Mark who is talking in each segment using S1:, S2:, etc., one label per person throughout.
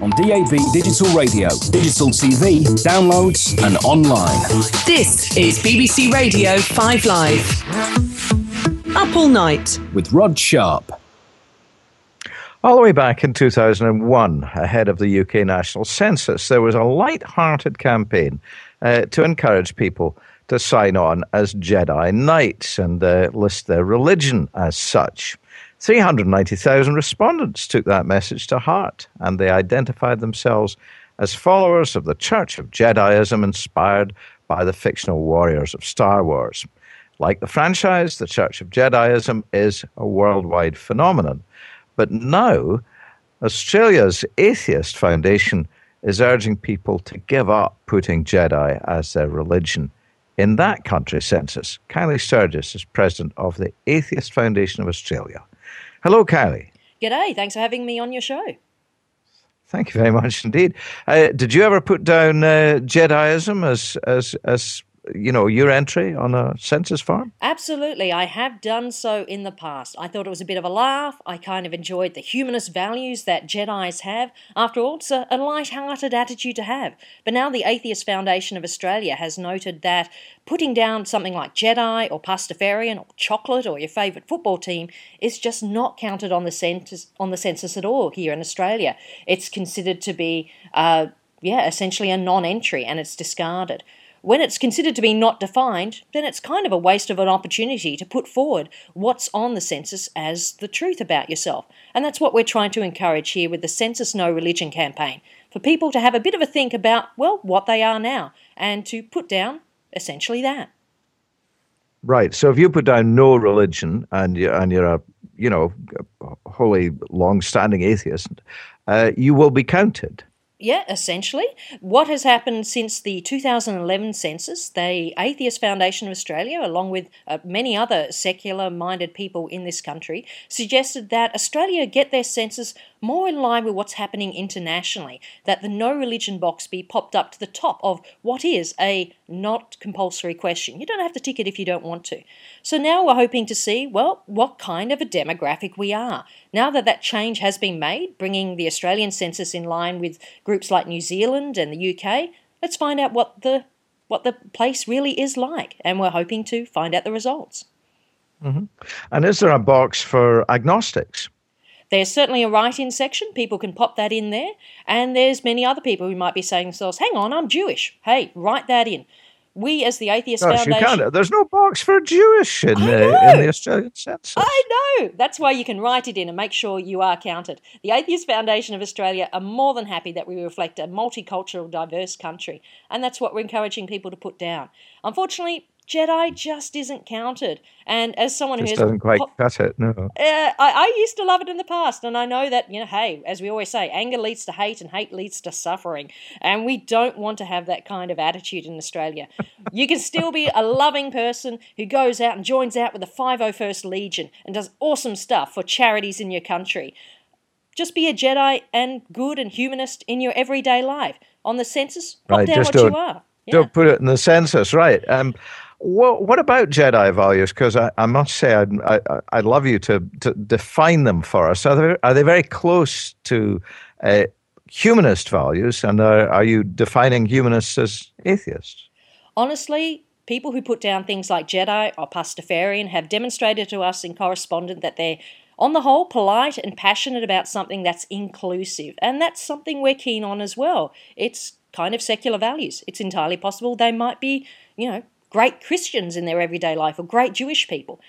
S1: on DAB digital radio, digital TV, downloads, and online.
S2: This is BBC Radio 5 Live. Up all night
S1: with Rhod Sharp.
S3: All the way back in 2001, ahead of the UK national census, there was a light hearted campaign uh, to encourage people to sign on as Jedi Knights and uh, list their religion as such. 390,000 respondents took that message to heart and they identified themselves as followers of the Church of Jediism inspired by the fictional warriors of Star Wars. Like the franchise, the Church of Jediism is a worldwide phenomenon. But now, Australia's Atheist Foundation is urging people to give up putting Jedi as their religion in that country's census. Kylie Sturgess is president of the Atheist Foundation of Australia. Hello, Kylie.
S4: G'day. Thanks for having me on your show.
S3: Thank you very much indeed. Uh, did you ever put down uh, Jediism as as as you know, your entry on a census form?
S4: Absolutely. I have done so in the past. I thought it was a bit of a laugh. I kind of enjoyed the humanist values that Jedi's have. After all, it's a, a light-hearted attitude to have. But now the Atheist Foundation of Australia has noted that putting down something like Jedi or Pastafarian or chocolate or your favourite football team is just not counted on the census on the census at all here in Australia. It's considered to be uh, yeah, essentially a non-entry and it's discarded. When it's considered to be not defined, then it's kind of a waste of an opportunity to put forward what's on the census as the truth about yourself. And that's what we're trying to encourage here with the Census No Religion campaign for people to have a bit of a think about, well, what they are now and to put down essentially that.
S3: Right. So if you put down no religion and you're, and you're a, you know, wholly long-standing atheist, uh, you will be counted.
S4: Yeah, essentially. What has happened since the 2011 census, the Atheist Foundation of Australia, along with uh, many other secular minded people in this country, suggested that Australia get their census more in line with what's happening internationally, that the no religion box be popped up to the top of what is a not compulsory question. You don't have to tick it if you don't want to. So now we're hoping to see, well, what kind of a demographic we are. Now that that change has been made, bringing the Australian census in line with groups like New Zealand and the UK, let's find out what the what the place really is like, and we're hoping to find out the results.
S3: Mm-hmm. And is there a box for agnostics?
S4: There's certainly a write in section. People can pop that in there. And there's many other people who might be saying themselves, hang on, I'm Jewish. Hey, write that in. We, as the Atheist
S3: Gosh,
S4: Foundation.
S3: There's no box for Jewish in, uh, in the Australian census.
S4: I know. That's why you can write it in and make sure you are counted. The Atheist Foundation of Australia are more than happy that we reflect a multicultural, diverse country. And that's what we're encouraging people to put down. Unfortunately, Jedi just isn't counted. And as someone
S3: just
S4: who
S3: doesn't quite po- cut it, no. Uh,
S4: I, I used to love it in the past, and I know that you know, hey, as we always say, anger leads to hate, and hate leads to suffering, and we don't want to have that kind of attitude in Australia. you can still be a loving person who goes out and joins out with the 501st Legion and does awesome stuff for charities in your country. Just be a Jedi and good and humanist in your everyday life. On the census, pop right, down what you are.
S3: Yeah. Don't put it in the census, right? Um, what, what about Jedi values? Because I, I must say, I'd, I, I'd love you to, to define them for us. Are they, are they very close to uh, humanist values? And are, are you defining humanists as atheists?
S4: Honestly, people who put down things like Jedi or Pastafarian have demonstrated to us in correspondence that they're, on the whole, polite and passionate about something that's inclusive. And that's something we're keen on as well. It's kind of secular values. It's entirely possible they might be, you know, great Christians in their everyday life or great Jewish people.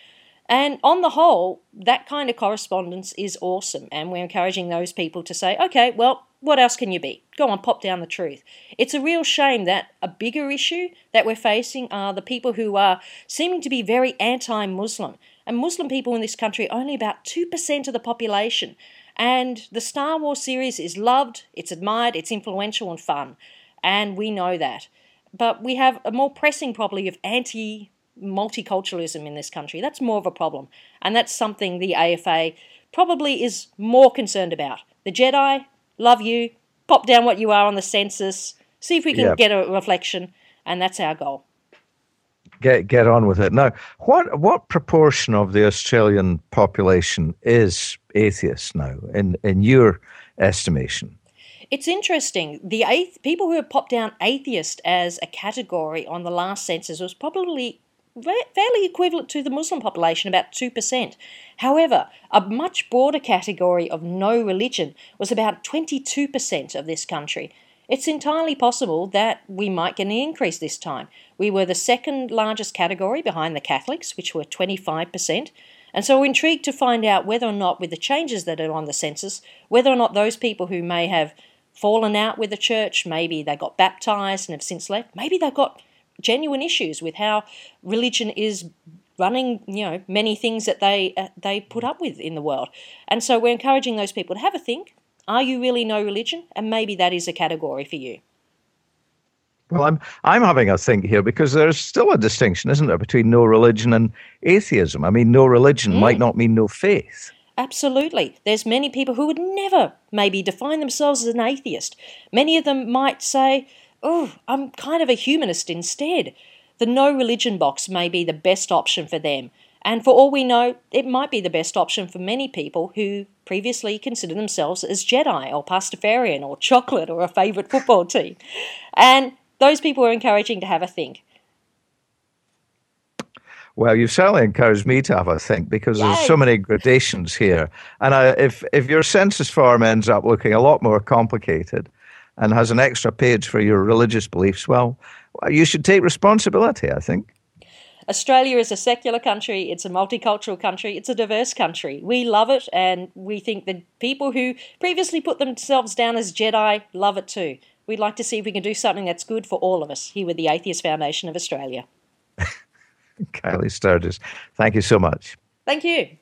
S4: And on the whole, that kind of correspondence is awesome. And we're encouraging those people to say, okay, well, what else can you be? Go on, pop down the truth. It's a real shame that a bigger issue that we're facing are the people who are seeming to be very anti Muslim. And Muslim people in this country are only about 2% of the population. And the Star Wars series is loved, it's admired, it's influential and fun. And we know that. But we have a more pressing problem of anti multiculturalism in this country. That's more of a problem. And that's something the AFA probably is more concerned about. The Jedi, love you, pop down what you are on the census, see if we can yep. get a reflection, and that's our goal.
S3: Get get on with it. Now, what what proportion of the Australian population is atheist now in, in your estimation?
S4: It's interesting. The people who have popped down atheist as a category on the last census was probably fairly equivalent to the Muslim population, about 2%. However, a much broader category of no religion was about 22% of this country. It's entirely possible that we might get an increase this time. We were the second largest category behind the Catholics, which were 25%. And so we're intrigued to find out whether or not, with the changes that are on the census, whether or not those people who may have fallen out with the church, maybe they got baptized and have since left, maybe they've got genuine issues with how religion is running you know many things that they uh, they put up with in the world. And so we're encouraging those people to have a think. Are you really no religion? And maybe that is a category for you
S3: well i'm i'm having a think here because there's still a distinction isn't there between no religion and atheism i mean no religion mm. might not mean no faith
S4: Absolutely. There's many people who would never maybe define themselves as an atheist. Many of them might say, oh, I'm kind of a humanist instead. The no religion box may be the best option for them. And for all we know, it might be the best option for many people who previously considered themselves as Jedi or Pastafarian or chocolate or a favourite football team. And those people are encouraging to have a think.
S3: Well, you've certainly encouraged me to have a think because Yay. there's so many gradations here. And I, if if your census form ends up looking a lot more complicated, and has an extra page for your religious beliefs, well, you should take responsibility, I think.
S4: Australia is a secular country, it's a multicultural country, it's a diverse country. We love it, and we think that people who previously put themselves down as Jedi love it too. We'd like to see if we can do something that's good for all of us here with the Atheist Foundation of Australia.
S3: Kylie Sturgess, thank you so much.
S4: Thank you.